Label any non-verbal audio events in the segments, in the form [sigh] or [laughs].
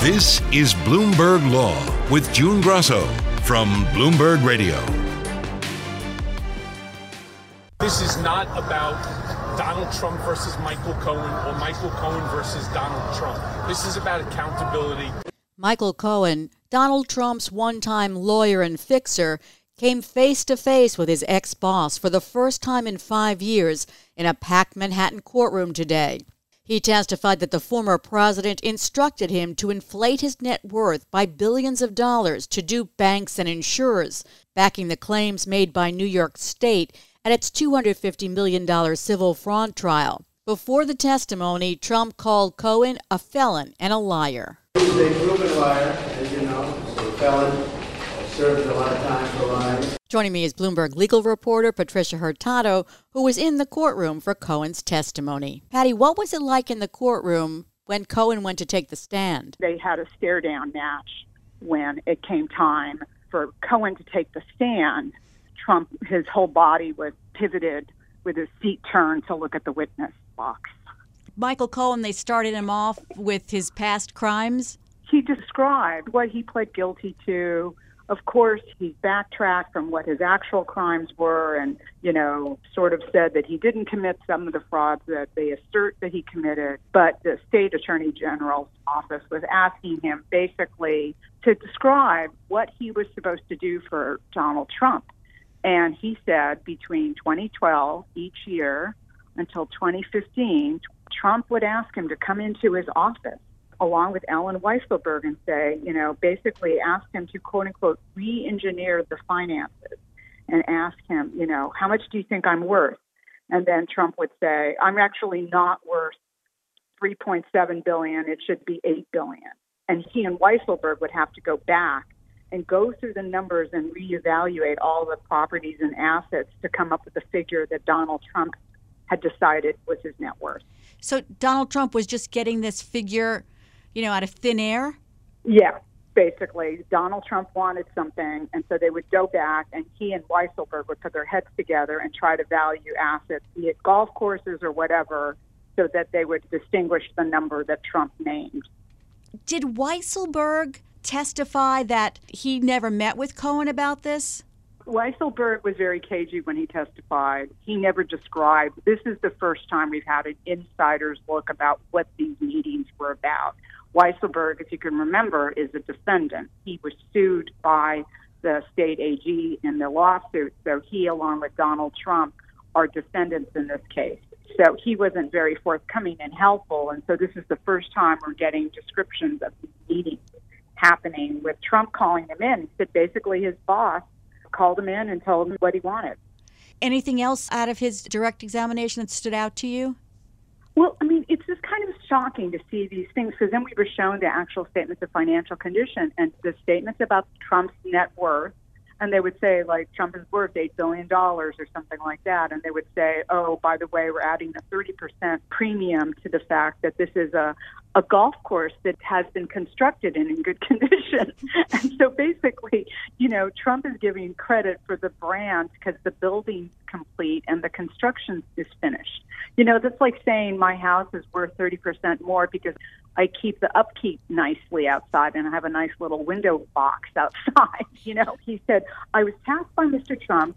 This is Bloomberg Law with June Grasso from Bloomberg Radio. This is not about Donald Trump versus Michael Cohen or Michael Cohen versus Donald Trump. This is about accountability. Michael Cohen, Donald Trump's one time lawyer and fixer, came face to face with his ex boss for the first time in five years in a packed Manhattan courtroom today. He testified that the former president instructed him to inflate his net worth by billions of dollars to dupe banks and insurers, backing the claims made by New York State at its $250 million civil fraud trial. Before the testimony, Trump called Cohen a felon and a liar. He's a proven liar, as you know, a felon, served a lot of time. Joining me is Bloomberg legal reporter Patricia Hurtado, who was in the courtroom for Cohen's testimony. Patty, what was it like in the courtroom when Cohen went to take the stand? They had a stare down match when it came time for Cohen to take the stand. Trump, his whole body was pivoted with his seat turned to look at the witness box. Michael Cohen, they started him off with his past crimes. He described what he pled guilty to, of course, he backtracked from what his actual crimes were and, you know, sort of said that he didn't commit some of the frauds that they assert that he committed. But the state attorney general's office was asking him basically to describe what he was supposed to do for Donald Trump. And he said between 2012, each year, until 2015, Trump would ask him to come into his office along with Allen Weisselberg and say, you know, basically ask him to quote unquote re engineer the finances and ask him, you know, how much do you think I'm worth? And then Trump would say, I'm actually not worth 3.7 billion. It should be 8 billion. And he and Weisselberg would have to go back and go through the numbers and reevaluate all the properties and assets to come up with the figure that Donald Trump had decided was his net worth. So Donald Trump was just getting this figure you know, out of thin air? Yeah, basically. Donald Trump wanted something, and so they would go back, and he and Weisselberg would put their heads together and try to value assets, be it golf courses or whatever, so that they would distinguish the number that Trump named. Did Weisselberg testify that he never met with Cohen about this? Weisselberg was very cagey when he testified. He never described. This is the first time we've had an insider's look about what these meetings were about. Weisselberg, if you can remember, is a defendant. He was sued by the state AG in the lawsuit, so he, along with Donald Trump, are defendants in this case. So he wasn't very forthcoming and helpful, and so this is the first time we're getting descriptions of these meetings happening with Trump calling him in. Said basically his boss called him in and told him what he wanted. Anything else out of his direct examination that stood out to you? Well, I mean, it's just kind of shocking to see these things because then we were shown the actual statements of financial condition and the statements about Trump's net worth. And they would say, like, Trump is worth $8 billion or something like that. And they would say, oh, by the way, we're adding a 30% premium to the fact that this is a, a golf course that has been constructed and in good [laughs] condition. and so basically, you know, Trump is giving credit for the brand because the building's complete and the construction is finished. You know, that's like saying my house is worth 30% more because I keep the upkeep nicely outside and I have a nice little window box [laughs] outside. You know, he said, I was tasked by Mr. Trump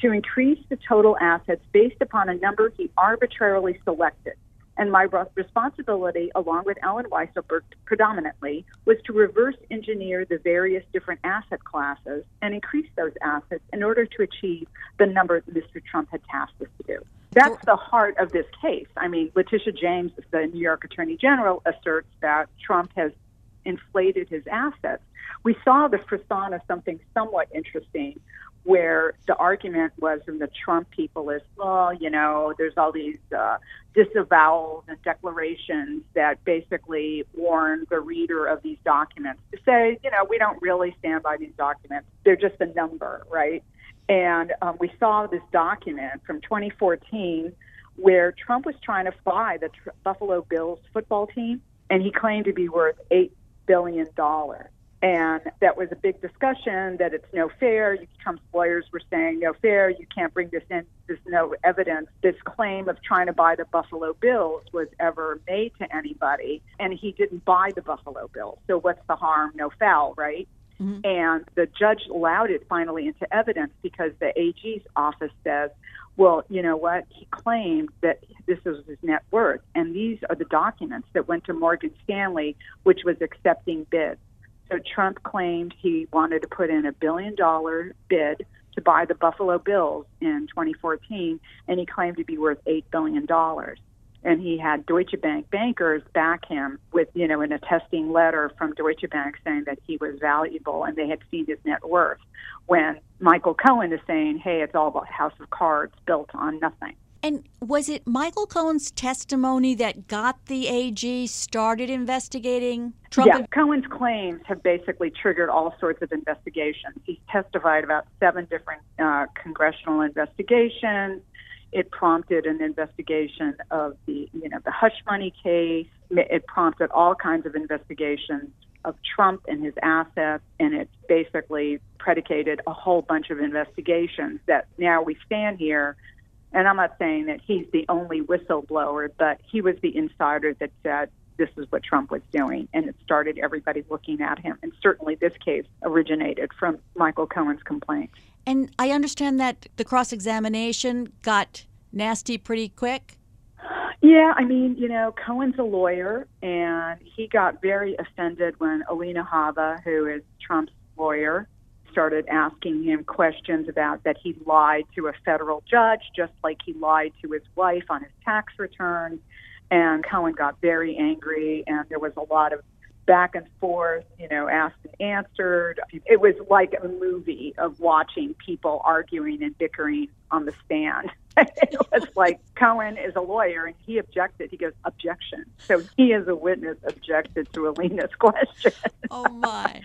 to increase the total assets based upon a number he arbitrarily selected. And my responsibility, along with Allen Weisselberg predominantly, was to reverse engineer the various different asset classes and increase those assets in order to achieve the number that Mr. Trump had tasked us to do. That's the heart of this case. I mean, Letitia James, the New York Attorney General, asserts that Trump has inflated his assets. We saw the frisson of something somewhat interesting where the argument was from the Trump people is, well, you know, there's all these uh, disavowals and declarations that basically warn the reader of these documents to say, you know, we don't really stand by these documents. They're just a number, right? And um, we saw this document from 2014 where Trump was trying to buy the Tr- Buffalo Bills football team, and he claimed to be worth $8 billion. And that was a big discussion that it's no fair. Trump's lawyers were saying no fair. You can't bring this in. There's no evidence. This claim of trying to buy the Buffalo Bills was ever made to anybody, and he didn't buy the Buffalo Bills. So what's the harm? No foul, right? Mm-hmm. And the judge allowed it finally into evidence because the AG's office says, well, you know what? He claimed that this was his net worth. And these are the documents that went to Morgan Stanley, which was accepting bids. So Trump claimed he wanted to put in a billion dollar bid to buy the Buffalo Bills in 2014, and he claimed to be worth $8 billion. And he had Deutsche Bank bankers back him with, you know, an attesting letter from Deutsche Bank saying that he was valuable and they had seen his net worth. When Michael Cohen is saying, hey, it's all about House of Cards built on nothing. And was it Michael Cohen's testimony that got the AG started investigating Trump? Yeah, Cohen's claims have basically triggered all sorts of investigations. He's testified about seven different uh, congressional investigations. It prompted an investigation of the, you know, the hush money case. It prompted all kinds of investigations of Trump and his assets, and it basically predicated a whole bunch of investigations that now we stand here and I'm not saying that he's the only whistleblower, but he was the insider that said this is what Trump was doing, and it started everybody looking at him. And certainly this case originated from Michael Cohen's complaint. And I understand that the cross examination got nasty pretty quick. Yeah, I mean, you know, Cohen's a lawyer, and he got very offended when Alina Habba, who is Trump's lawyer, started asking him questions about that he lied to a federal judge, just like he lied to his wife on his tax return. And Cohen got very angry, and there was a lot of back and forth, you know, asked and answered. It was like a movie of watching people arguing and bickering on the stand. [laughs] it was like Cohen is a lawyer and he objected. He goes, objection. So he, as a witness, objected to Alina's [laughs] question. Oh, my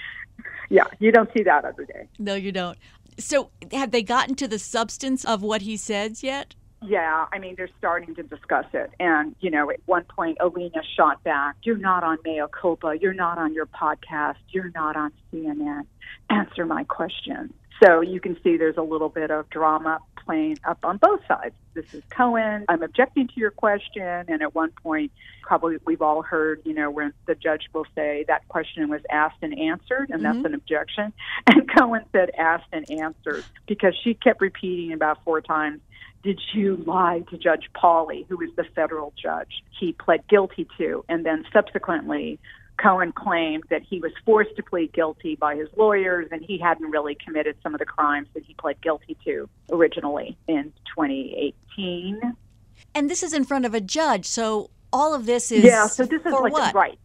yeah, you don't see that every day. No, you don't. So, have they gotten to the substance of what he says yet? Yeah, I mean, they're starting to discuss it. And, you know, at one point, Alina shot back, You're not on Mea Culpa. You're not on your podcast. You're not on CNN. Answer my question. So you can see there's a little bit of drama playing up on both sides. This is Cohen. I'm objecting to your question. And at one point, probably we've all heard, you know, when the judge will say that question was asked and answered, and mm-hmm. that's an objection. [laughs] And Cohen said asked and answered because she kept repeating about four times, did you lie to Judge Pauley, who is the federal judge? He pled guilty to, and then subsequently Cohen claimed that he was forced to plead guilty by his lawyers and he hadn't really committed some of the crimes that he pled guilty to originally in 2018. And this is in front of a judge, so all of this is yeah. So this is like what? right.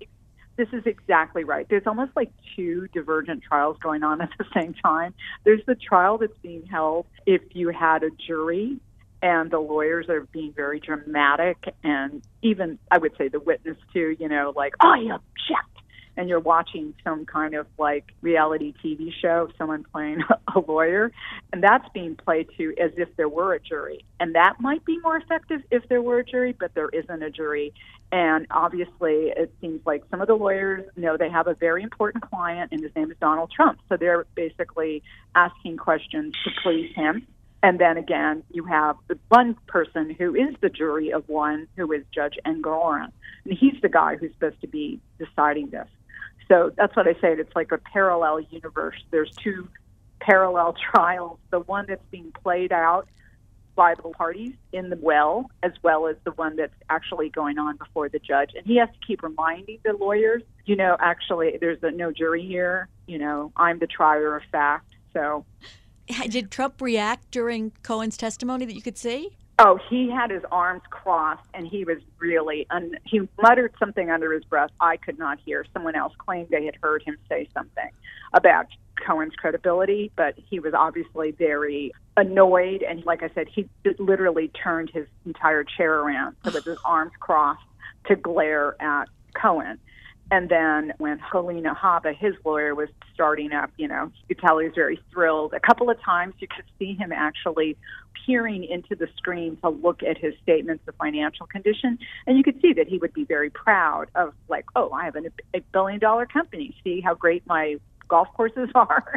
This is exactly right. There's almost like two divergent trials going on at the same time. There's the trial that's being held if you had a jury and the lawyers are being very dramatic and even I would say the witness too, you know, like, oh, I object and you're watching some kind of like reality TV show someone playing [laughs] a lawyer, and that's being played to as if there were a jury. And that might be more effective if there were a jury, but there isn't a jury. And obviously, it seems like some of the lawyers know they have a very important client, and his name is Donald Trump. So they're basically asking questions to please him and then again, you have the one person who is the jury of one, who is Judge Engoron. And he's the guy who's supposed to be deciding this. So that's what I say. It's like a parallel universe. There's two parallel [laughs] trials the one that's being played out by the parties in the well, as well as the one that's actually going on before the judge. And he has to keep reminding the lawyers, you know, actually, there's a, no jury here. You know, I'm the trier of fact. So did Trump react during Cohen's testimony that you could see? Oh, he had his arms crossed and he was really, un- he muttered something under his breath I could not hear. Someone else claimed they had heard him say something about Cohen's credibility, but he was obviously very annoyed. And like I said, he literally turned his entire chair around with his [sighs] arms crossed to glare at Cohen. And then when Alina Habba, his lawyer, was starting up, you know, you could tell he was very thrilled. A couple of times you could see him actually peering into the screen to look at his statements of financial condition. And you could see that he would be very proud of, like, oh, I have an, a billion dollar company. See how great my golf courses [laughs] are.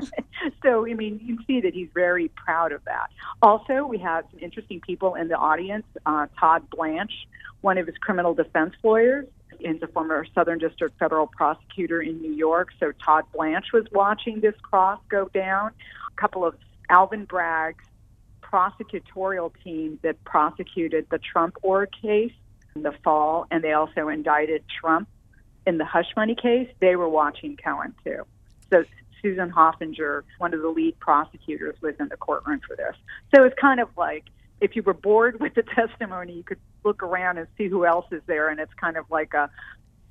so, I mean, you can see that he's very proud of that. Also, we have some interesting people in the audience. Uh, Todd Blanche, one of his criminal defense lawyers, is a former Southern District federal prosecutor in New York. So Todd Blanche was watching this cross go down. A couple of Alvin Bragg's prosecutorial team that prosecuted the Trump org case in the fall, and they also indicted Trump in the hush money case. They were watching Cohen too. So Susan Hoffinger, one of the lead prosecutors, was in the courtroom for this. So it's kind of like if you were bored [laughs] with the testimony, you could look around and see who else is there, and it's kind of like a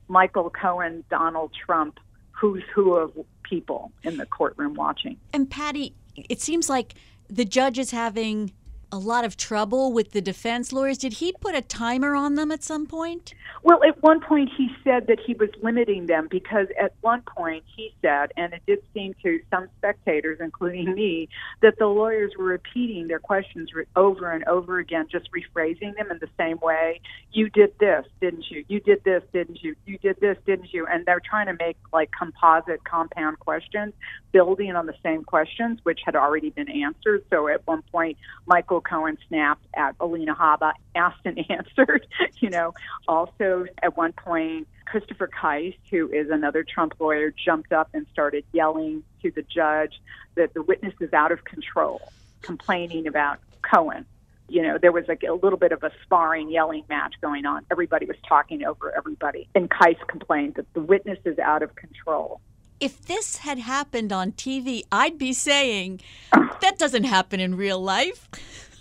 Michael Cohen, Donald Trump, who's who of people in the courtroom watching. And Patty, it seems like the judge is having a lot of trouble with the defense lawyers. Did he put a timer on them at some point? Well, at one point he said that he was limiting them because at one point he said, and it did seem to some spectators, including me, that the lawyers were repeating their questions over and over again, just rephrasing them in the same way. You did this, didn't you? You did this, didn't you? You did this, didn't you? And they're trying to make like composite, compound questions, building on the same questions, which had already been answered. So at one point, Michael Cohen snapped at Alina Habba, asked and [laughs] answered, you know, also at one point, Christopher Kise, who is another Trump lawyer, jumped up and started yelling to the judge that the witness is out of control, complaining about Cohen. You know, there was like a little bit of a sparring, yelling match going on. Everybody was talking over everybody. And Kise complained that the witness is out of control. If this had happened on TV, I'd be saying, [laughs] that doesn't happen in real life.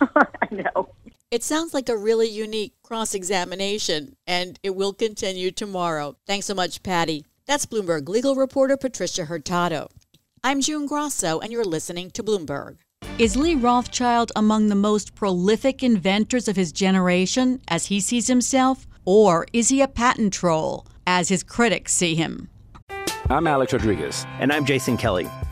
[laughs] I know. It sounds like a really unique cross examination, and it will continue tomorrow. Thanks so much, Patty. That's Bloomberg legal reporter Patricia Hurtado. I'm June Grasso, and you're listening to Bloomberg. Is Leigh Rothschild among the most prolific inventors of his generation, as he sees himself? Or is he a patent troll, as his critics see him? I'm Alex Rodriguez. And I'm Jason Kelly.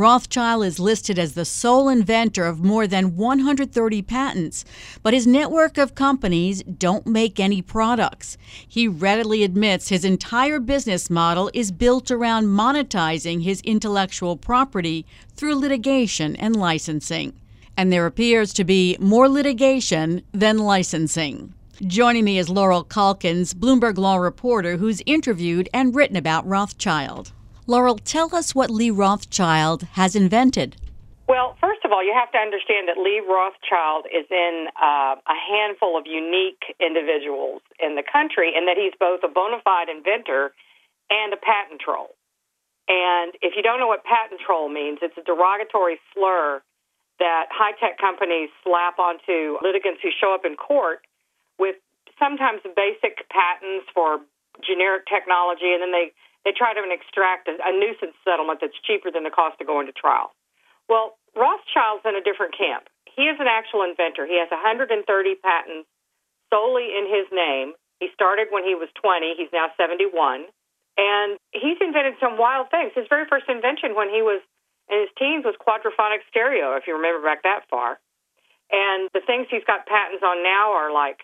Rothschild is listed as the sole inventor of more than 130 patents, but his network of companies don't make any products. He readily admits his entire business model is built around monetizing his intellectual property through litigation and licensing. And there appears to be more litigation than licensing. Joining me is Laurel Calkins, Bloomberg Law reporter who's interviewed and written about Rothschild. Laurel, tell us what Leigh Rothschild has invented. Well, first of all, you have to understand that Leigh Rothschild is in uh, a handful of unique individuals in the country, and that he's both a bona fide inventor and a patent troll. And if you don't know what patent troll means, it's a derogatory slur that high tech companies slap onto litigants who show up in court with sometimes basic patents for generic technology, and then they they try to extract a, a nuisance settlement that's cheaper than the cost of going to trial. Well, Rothschild's in a different camp. He is an actual inventor. He has 130 patents solely in his name. He started when he was 20. He's now 71. And he's invented some wild things. His very first invention when he was in his teens was quadraphonic stereo, if you remember back that far. And the things he's got patents on now are like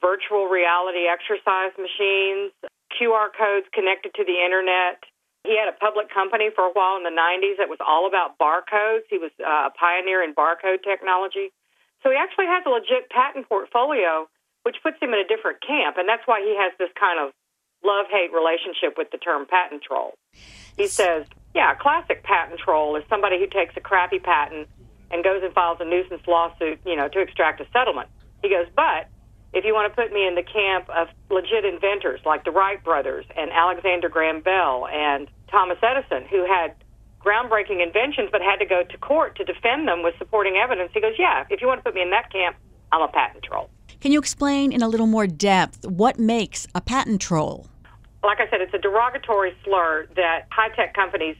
virtual reality exercise machines, QR codes connected to the internet. He had a public company for a while in the 90s that was all about barcodes. He was uh, a pioneer in barcode technology. So he actually has a legit patent portfolio, which puts him in a different camp. And that's why he has this kind of love hate relationship with the term patent troll. He says, yeah, a classic patent troll is somebody who takes a crappy patent and goes and files a nuisance lawsuit, you know, to extract a settlement. He goes, but if you want to put me in the camp of legit inventors like the Wright brothers and Alexander Graham Bell and Thomas Edison, who had groundbreaking inventions but had to go to court to defend them with supporting evidence, he goes, yeah, if you want to put me in that camp, I'm a patent troll. Can you explain in a little more depth what makes a patent troll? Like I said, it's a derogatory slur that high tech companies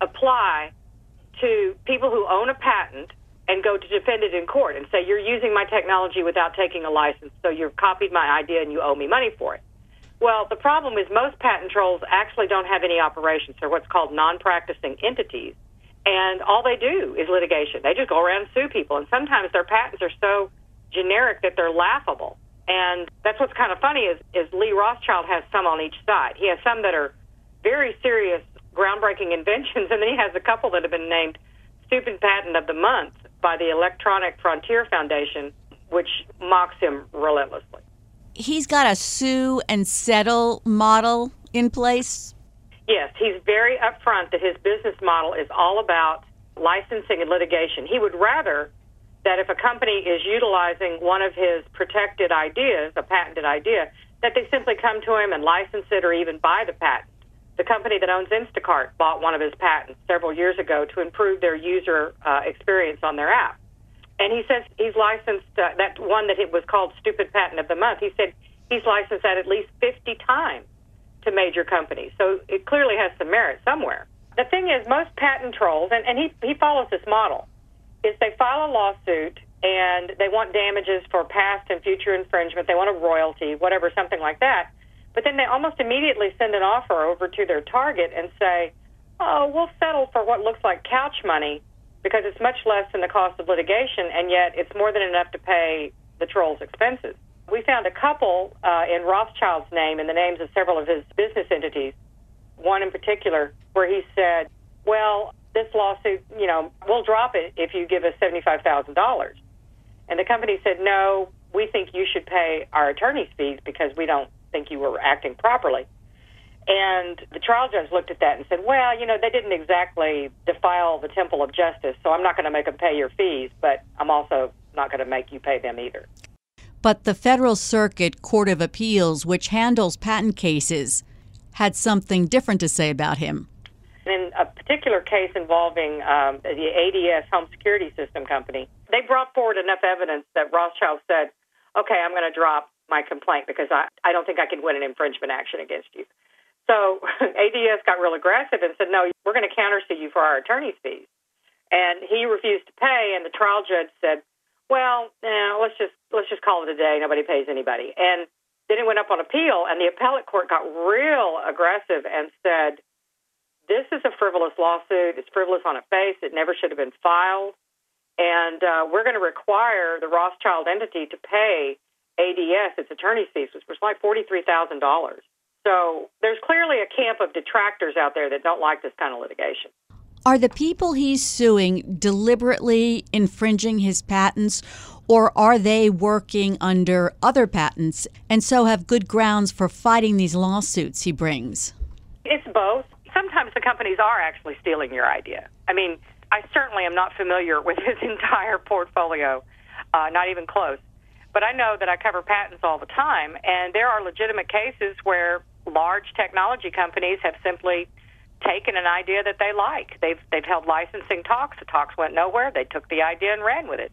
apply to people who own a patent and go to defend it in court and say, You're using my technology without taking a license, so you've copied my idea and you owe me money for it. Well, the problem is most patent trolls actually don't have any operations. They're what's called non practicing entities. And all they do is litigation. They just go around and sue people. And sometimes their patents are so generic that they're laughable. And that's what's kind of funny is, is Leigh Rothschild has some on each side. He has some that are very serious, groundbreaking [laughs] inventions, and then he has a couple that have been named Stupid Patent of the Month by the Electronic Frontier Foundation, which mocks him relentlessly. He's got a sue and settle model in place. Yes, he's very upfront that his business model is all about licensing and litigation. He would rather that if a company is utilizing one of his protected ideas, a patented idea, that they simply come to him and license it or even buy the patent. The company that owns Instacart bought one of his patents several years ago to improve their user uh, experience on their app. And he says he's licensed uh, that one that it was called Stupid Patent of the Month. He said he's licensed that at least 50 times to major companies. So it clearly has some merit somewhere. The thing is, most patent trolls, and, and he, he follows this model, is they file a lawsuit and they want damages for past and future infringement. They want a royalty, whatever, something like that. But then they almost immediately send an offer over to their target and say, oh, we'll settle for what looks like couch money because it's much less than the cost of litigation, and yet it's more than enough to pay the troll's expenses. We found a couple uh, in Rothschild's name and the names of several of his business entities, one in particular, where he said, well, this lawsuit, you know, we'll drop it if you give us $75,000. And the company said, no, we think you should pay our attorney's fees because we don't think you were acting properly. And the trial judge looked at that and said, well, you know, they didn't exactly defile the temple of justice, so I'm not going to make them pay your fees, but I'm also not going to make you pay them either. But the Federal Circuit Court of Appeals, which handles patent cases, had something different to say about him. In a particular case involving um, the ADS Home Security System Company, they brought forward enough evidence that Rothschild said, okay, I'm going to drop my complaint because I, I don't think I can win an infringement action against you. So [laughs] ADS got real aggressive and said, no, we're going to countersue you for our attorney's fees. And he refused to pay, and the trial judge said, well, eh, let's just let's just call it a day. Nobody pays anybody. And then it went up on appeal, and the appellate court got real aggressive and said, this is a frivolous lawsuit. It's frivolous on its face. It never should have been filed. And uh, we're going to require the Rothschild entity to pay ADS its attorney's fees, which was like $43,000. So there's clearly a camp of detractors out there that don't like this kind of litigation. Are the people he's suing deliberately infringing his patents, or are they working under other patents and so have good grounds for fighting these lawsuits he brings? It's both. Sometimes the companies are actually stealing your idea. I mean, I certainly am not familiar with his [laughs] entire portfolio, uh, not even close. But I know that I cover patents all the time, and there are legitimate cases where large technology companies have simply taken an idea that they like. They've they've held licensing talks. The talks went nowhere. They took the idea and ran with it.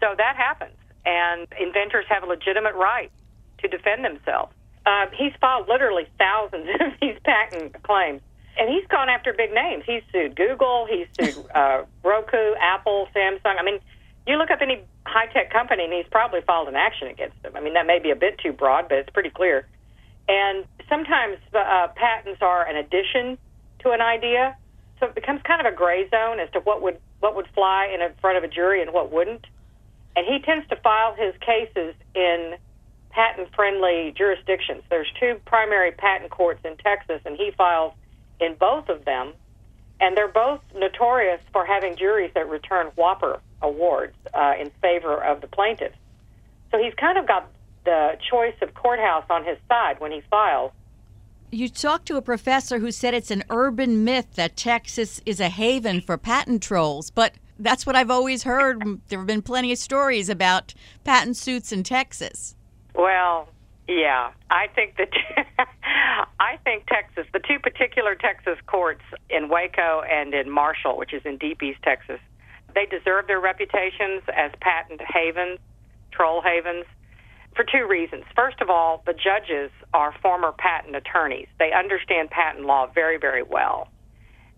So that happens, and inventors have a legitimate right to defend themselves. Uh, he's filed literally thousands [laughs] of these patent claims, and he's gone after big names. He's sued Google. He's sued uh, Roku, Apple, Samsung. I mean, you look up any high tech company, and he's probably filed an action against them. I mean, that may be a bit too broad, but it's pretty clear. And sometimes uh, patents are an addition to an idea, so it becomes kind of a gray zone as to what would what would fly in front of a jury and what wouldn't. And he tends to file his cases in patent friendly jurisdictions. There's two primary patent courts in Texas, and he files in both of them. And they're both notorious for having juries that return whopper awards uh, in favor of the plaintiffs. So he's kind of got the choice of courthouse on his side when he files. You talked to a professor who said it's an urban myth that Texas is a haven for patent trolls, but that's what I've always heard. There have been plenty of stories about patent suits in Texas. Well, yeah, I think that [laughs] I think Texas, the two particular Texas courts in Waco and in Marshall, which is in Deep East Texas, they deserve their reputations as patent havens, troll havens, for two reasons. First of all, the judges are former patent attorneys. They understand patent law very, very well.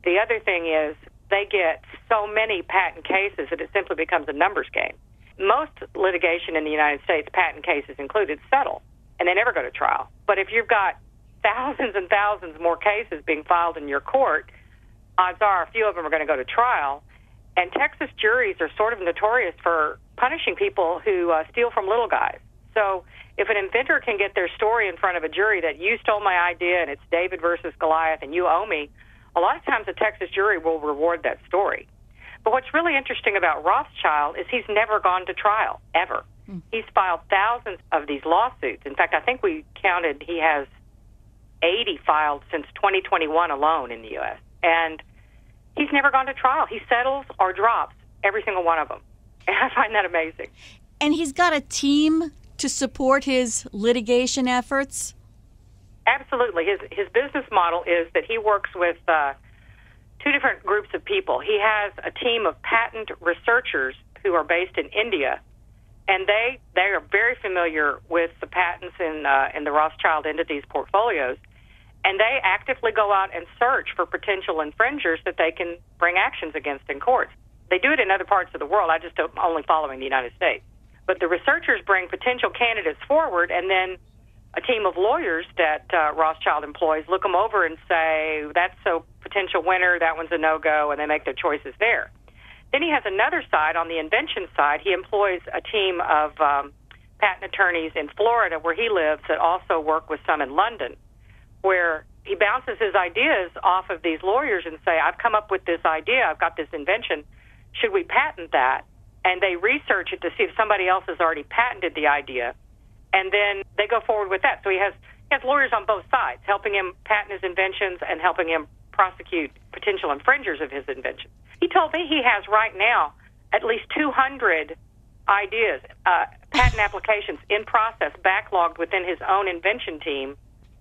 The other thing is they get so many patent cases that it simply becomes a numbers game. Most litigation in the United States, patent cases included, settle and they never go to trial. But if you've got thousands and thousands more cases being filed in your court, odds are a few of them are going to go to trial. And Texas juries are sort of notorious for punishing people who uh, steal from little guys. So if an inventor can get their story in front of a jury that you stole my idea and it's David versus Goliath and you owe me, a lot of times a Texas jury will reward that story. But what's really interesting about Rothschild is he's never gone to trial, ever. Hmm. He's filed thousands of these lawsuits. In fact, I think we counted he has 80 filed since 2021 alone in the U.S. And he's never gone to trial. He settles or drops every single one of them. [laughs] And I find that amazing. And he's got a team to support his litigation efforts? Absolutely. His his business model is that he works with uh, two different groups of people. He has a team of patent researchers who are based in India, and they they are very familiar with the patents in uh, in the Rothschild entities portfolios, and they actively go out and search for potential infringers that they can bring actions against in courts. They do it in other parts of the world. I just don't only following the United States. But the researchers bring potential candidates forward, and then a team of lawyers that uh, Rothschild employs look them over and say, that's a potential winner, that one's a no go, and they make their choices there. Then he has another side on the invention side. He employs a team of um, patent attorneys in Florida where he lives that also work with some in London, where he bounces his ideas off of these lawyers and say, I've come up with this idea, I've got this invention. Should we patent that? and they research it to see if somebody else has already patented the idea, and then they go forward with that. So he has he has lawyers on both sides, helping him patent his inventions and helping him prosecute potential infringers of his invention. He told me he has right now at least 200 ideas, uh, patent [laughs] applications in process, backlogged within his own invention team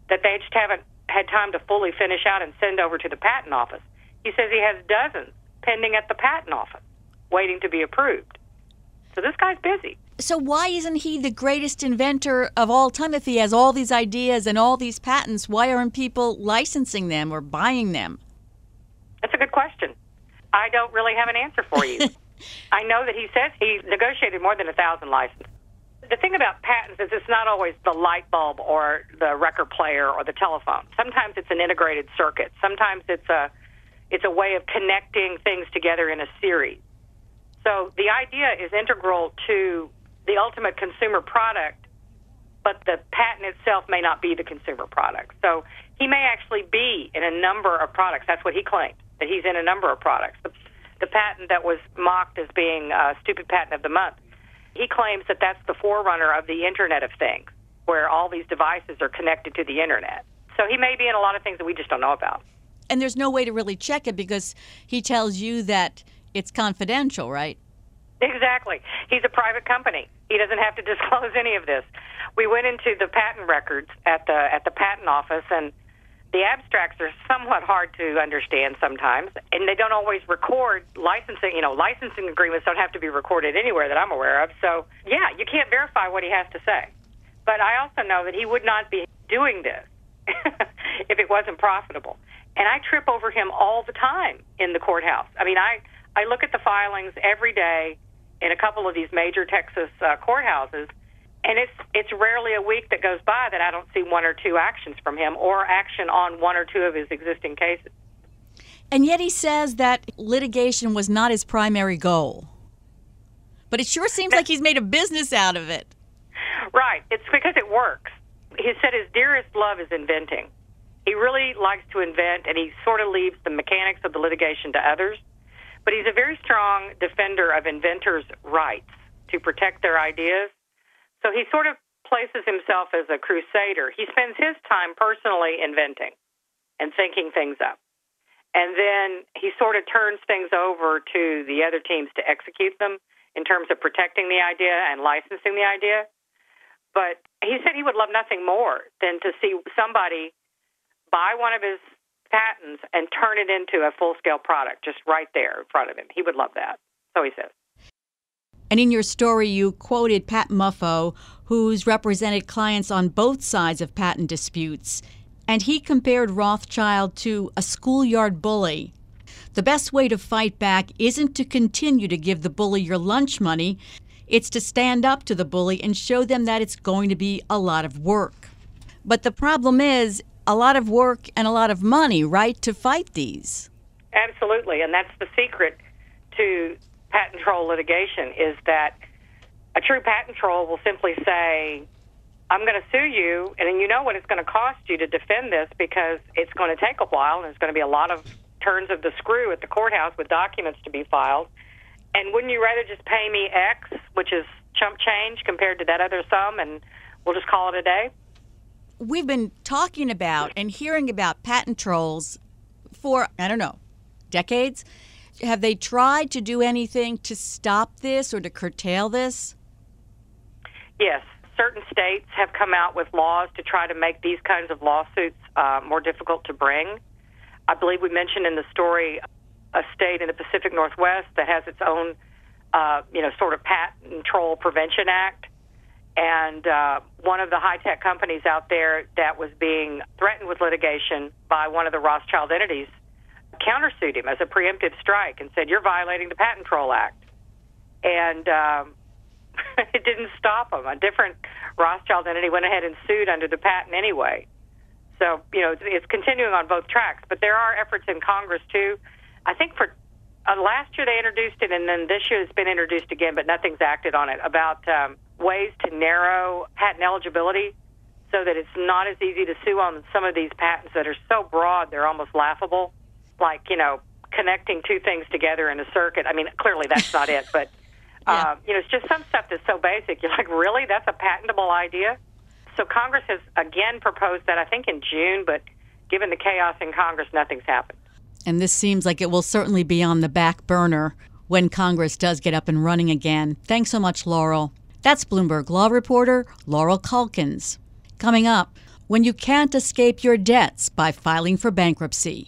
that they just haven't had time to fully finish out and send over to the patent office. He says he has dozens pending at the patent office waiting to be approved. So this guy's busy. So why isn't he the greatest inventor of all time if he has all these ideas and all these patents? Why aren't people licensing them or buying them? That's a good question. I don't really have an answer for you. [laughs] I know that he says he negotiated more than a thousand licenses. The thing about patents is it's not always the light bulb or the record player or the telephone. Sometimes it's an integrated circuit. Sometimes it's a it's a way of connecting things together in a series. So the idea is integral to the ultimate consumer product, but the patent itself may not be the consumer product. So he may actually be in a number of products. That's what he claimed, that he's in a number of products. The, the patent that was mocked as being a stupid patent of the month, he claims that that's the forerunner of the Internet of Things, where all these devices are connected to the Internet. So he may be in a lot of things that we just don't know about. And there's no way to really check it because he tells you that it's confidential, right? Exactly. He's a private company. He doesn't have to [laughs] disclose any of this. We went into the patent records at the at the patent office and the abstracts are somewhat hard to understand sometimes, and they don't always record licensing. You know, licensing agreements don't have to be recorded anywhere that I'm aware of. So, yeah, you can't verify what he has to say. But I also know that he would not be doing this [laughs] if it wasn't profitable. And I trip over him all the time in the courthouse. I mean, I I look at the filings every day in a couple of these major Texas uh, courthouses, and it's it's rarely a week that goes by that I don't see one or two actions from him or action on one or two of his existing cases. And yet he says that litigation was not his primary goal. But it sure seems like he's made a business out of it. Right. It's because it works. He said his dearest love is inventing. He really likes to invent, and he sort of leaves the mechanics of the litigation to others. But he's a very strong defender of inventors' rights to protect their ideas. So he sort of places himself as a crusader. He spends his time personally inventing and thinking things up. and then he sort of turns things over to the other teams to execute them in terms of protecting the idea and licensing the idea. But he said he would love nothing more than to see somebody buy one of his patents and turn it into a full scale product just right there in front of him. He would love that. So he says. And in your story, you quoted Pat Muffo, who's represented clients on both sides of patent disputes. And he compared Rothschild to a schoolyard bully. The best way to fight back isn't to continue to give the bully your lunch money, it's to stand up to the bully and show them that it's going to be a lot of work. But the problem is a lot of work and a lot of money, right, to fight these. Absolutely, and that's the secret to patent troll litigation is that a true patent troll will simply say, I'm going to sue you, and then you know what it's going to cost you to defend this because it's going to take a while and there's going to be a lot of turns of the screw at the courthouse with documents to be filed. And wouldn't you rather just pay me X, which is chump change compared to that other sum, and we'll just call it a day? We've been talking about and hearing about patent trolls for, I don't know, decades. Have they tried to do anything to stop this or to curtail this? Yes. Certain states have come out with laws to try to make these kinds of lawsuits uh, more difficult to bring. I believe we mentioned in the story a state in the Pacific Northwest that has its own, uh, you know, sort of patent troll prevention act. And uh, one of the high tech companies out there that was being threatened with litigation by one of the Rothschild entities countersued him as a preemptive strike and said, You're violating the Patent Troll Act. And um, [laughs] it didn't stop him. A different Rothschild entity went ahead and sued under the patent anyway. So, you know, it's continuing on both tracks. But there are efforts in Congress, too. I think for uh, last year they introduced it, and then this year it's been introduced again, but nothing's acted on it about um, ways to narrow patent eligibility so that it's not as easy to sue on some of these patents that are so broad they're almost laughable, like, you know, connecting two things together in a circuit. I mean, clearly that's not it, but [laughs] yeah. Um, you know, it's just some stuff that's so basic. You're like, really? That's a patentable idea? So Congress has again proposed that, I think in June, but given the chaos in Congress, nothing's happened. And this seems like it will certainly be on the back burner when Congress does get up and running again. Thanks so much, Laurel. That's Bloomberg Law reporter Laurel Calkins. Coming up, when you can't escape your debts by filing for bankruptcy.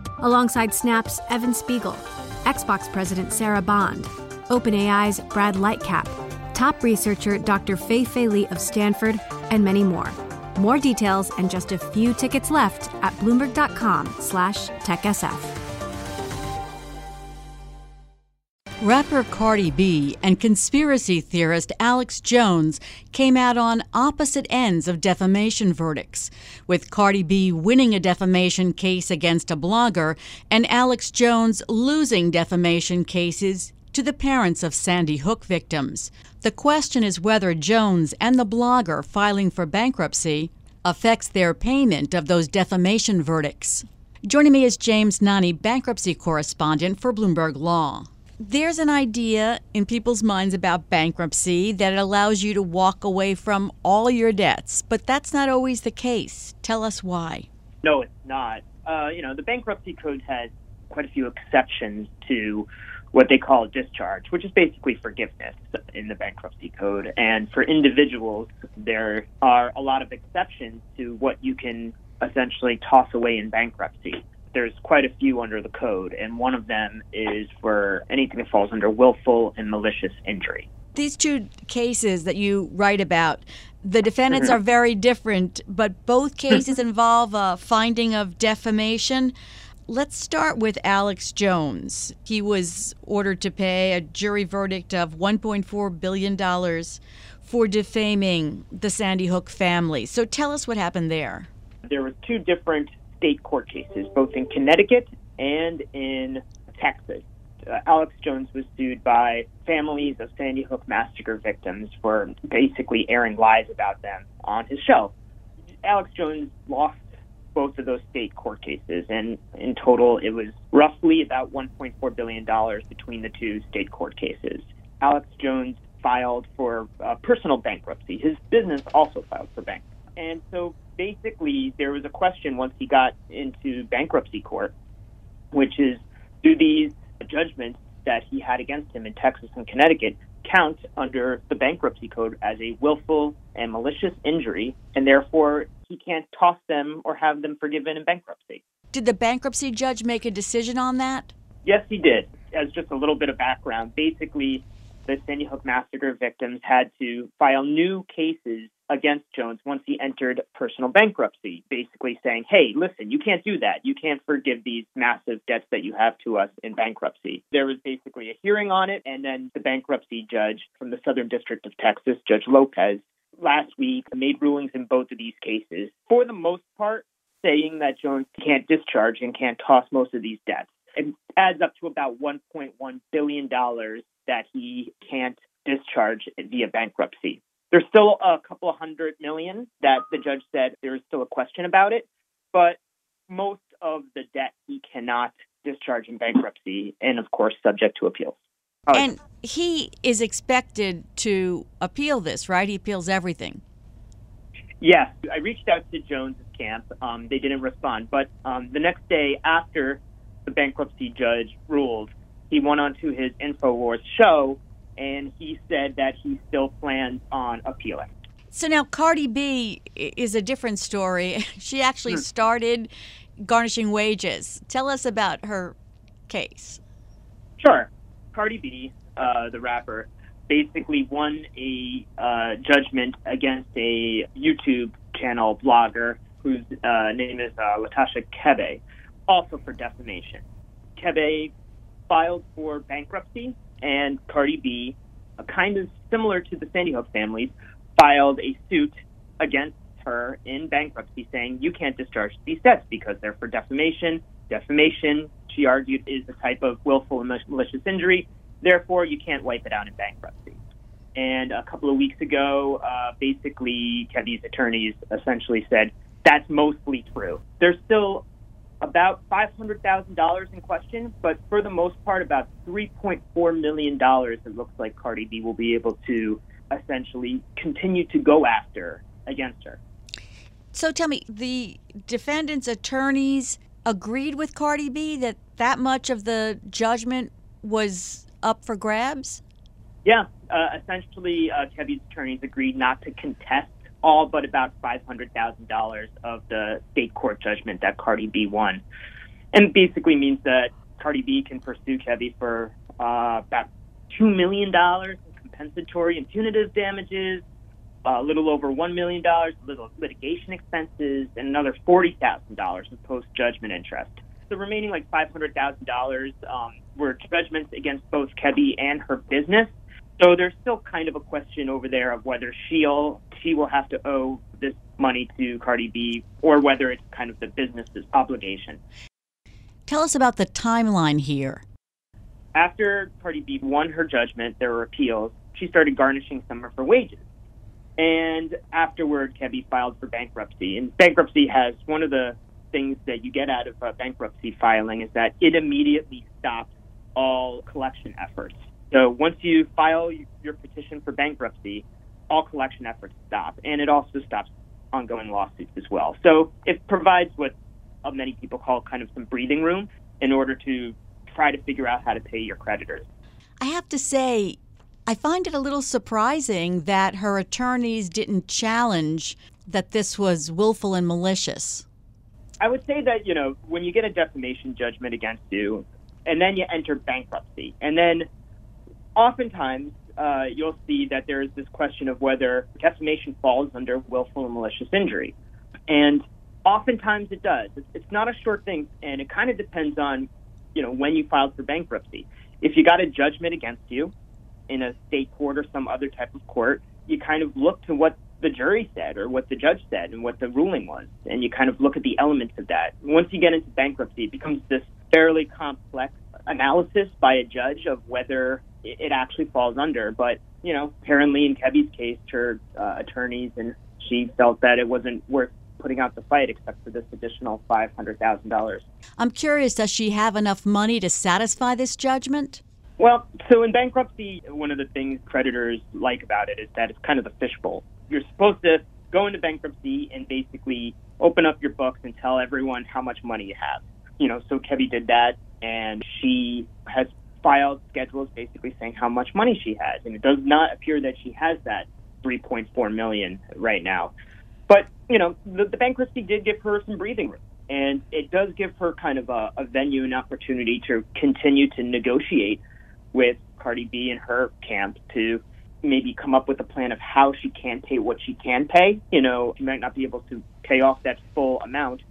alongside Snap's Evan Spiegel, Xbox President Sarah Bond, OpenAI's Brad Lightcap, top researcher Dr. Fei Fei Li of Stanford, and many more. More details and just a few tickets left at bloomberg.com/techsf. Rapper Cardi B and conspiracy theorist Alex Jones came out on opposite ends of defamation verdicts, with Cardi B winning a defamation case against a blogger and Alex Jones losing defamation cases to the parents of Sandy Hook victims. The question is whether Jones and the blogger filing for bankruptcy affects their payment of those defamation verdicts. Joining me is James Nani, bankruptcy correspondent for Bloomberg Law. There's an idea in people's minds about bankruptcy that it allows you to walk away from all your debts, but that's not always the case. Tell us why. No, it's not. Uh, you know, the bankruptcy code has quite a few exceptions to what they call discharge, which is basically forgiveness in the bankruptcy code. And for individuals, there are a lot of exceptions to what you can essentially toss away in bankruptcy. There's quite a few under the code, and one of them is for anything that falls under willful and malicious injury. These two cases that you write about, the defendants mm-hmm. are very different, but both [laughs] cases involve a finding of defamation. Let's start with Alex Jones. He was ordered to pay a jury verdict of $1.4 billion for defaming the Sandy Hook family. So tell us what happened there. There were two different state court cases, both in Connecticut and in Texas. Uh, Alex Jones was sued by families of Sandy Hook massacre victims for basically airing lies about them on his show. Alex Jones lost both of those state court cases, and in total, it was roughly about $1.4 billion between the two state court cases. Alex Jones filed for uh, personal bankruptcy. His business also filed for bankruptcy. And so basically, there was a question once he got into bankruptcy court, which is do these judgments that he had against him in Texas and Connecticut count under the bankruptcy code as a willful and malicious injury, and therefore he can't toss them or have them forgiven in bankruptcy. Did the bankruptcy judge make a decision on that? Yes, he did. As just a little bit of background, basically, the Sandy Hook massacre victims had to file new cases against Jones once he entered personal bankruptcy, basically saying, hey, listen, you can't do that. You can't forgive these massive debts that you have to us in bankruptcy. There was basically a hearing on it, and then the bankruptcy judge from the Southern District of Texas, Judge Lopez, last week made rulings in both of these cases. For the most part, saying that Jones can't discharge and can't toss most of these debts. It adds up to about $1.1 billion that he can't discharge via bankruptcy. There's still a couple of hundred million that the judge said there is still a question about it, but most of the debt he cannot discharge in bankruptcy, and of course, subject to appeals. Oh, and he is expected to appeal this, right? He appeals everything. Yes, I reached out to Jones's camp. Um, they didn't respond, but um, the next day after the bankruptcy judge ruled, he went on to his Infowars show and he said that he still plans on appealing. So now Cardi B is a different story. [laughs] She actually hmm. started garnishing wages. Tell us about her case. Sure. Cardi B, uh, the rapper, basically won a uh, judgment against a YouTube channel blogger whose uh, name is uh, Latasha Kebe, also for defamation. Kebe filed for bankruptcy and Cardi B, kind of similar to the Sandy Hook families, filed a suit against her in bankruptcy saying you can't discharge these debts because they're for defamation. Defamation, she argued, is a type of willful and malicious injury. Therefore, you can't wipe it out in bankruptcy. And a couple of weeks ago, uh, basically, Kebe's attorneys essentially said that's mostly true. There's still about $500,000 in question, but for the most part, about $3.4 million it looks like Cardi B will be able to essentially continue to go after against her. So tell me, the defendant's attorneys agreed with Cardi B that that much of the judgment was up for grabs? Yeah, uh, essentially, uh, Kebe's attorneys agreed not to contest all but about $500,000 of the state court judgment that Cardi B won. And basically means that Cardi B can pursue Kebe for uh, about $2 million in compensatory and punitive damages, a little over $1 million, a little litigation expenses, and another $40,000 in post judgment interest. The remaining like $500,000 um, were judgments against both Kebe and her business. So there's still kind of a question over there of whether she'll she will have to owe this money to Cardi B or whether it's kind of the business's obligation. Tell us about the timeline here. After Cardi B won her judgment, there were appeals. She started garnishing some of her wages. And afterward, Kebe filed for bankruptcy. And bankruptcy has one of the things that you get out of uh, bankruptcy filing is that it immediately stops all collection efforts. So once you file your petition for bankruptcy, all collection efforts stop, and it also stops ongoing lawsuits as well. So it provides what many people call kind of some breathing room in order to try to figure out how to pay your creditors. I have to say, I find it a little surprising that her attorneys didn't challenge that this was willful and malicious. I would say that, you know, when you get a defamation judgment against you, and then you enter bankruptcy, and then oftentimes uh, you'll see that there is this question of whether defamation falls under willful and malicious injury. And oftentimes it does. It's, it's not a short thing, and it kind of depends on, you know, when you filed for bankruptcy. If you got a judgment against you in a state court or some other type of court, you kind of look to what the jury said or what the judge said and what the ruling was, and you kind of look at the elements of that. Once you get into bankruptcy, it becomes this fairly complex analysis by a judge of whether it actually falls under. But, you know, apparently in Kebe's case, her uh, attorneys and she felt that it wasn't worth putting out the fight except for this additional $500,000. I'm curious, does she have enough money to satisfy this judgment? Well, so in bankruptcy, one of the things creditors like about it is that it's kind of the fishbowl. You're supposed to go into bankruptcy and basically open up your books and tell everyone how much money you have. You know, so Kebe did that, and she has filed schedules basically saying how much money she has, and it does not appear that she has that 3.4 million right now. But you know, the, the bankruptcy did give her some breathing room, and it does give her kind of a, a venue and opportunity to continue to negotiate with Cardi B and her camp to maybe come up with a plan of how she can pay what she can pay. You know, she might not be able to pay off that full amount,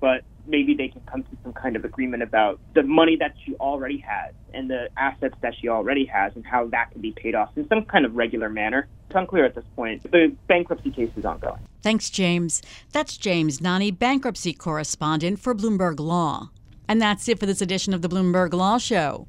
but maybe they can come to some kind of agreement about the money that she already has and the assets that she already has and how that can be paid off in some kind of regular manner. It's unclear at this point. The bankruptcy case is ongoing. Thanks, James. That's James Nani, bankruptcy correspondent for Bloomberg Law. And that's it for this edition of the Bloomberg Law Show.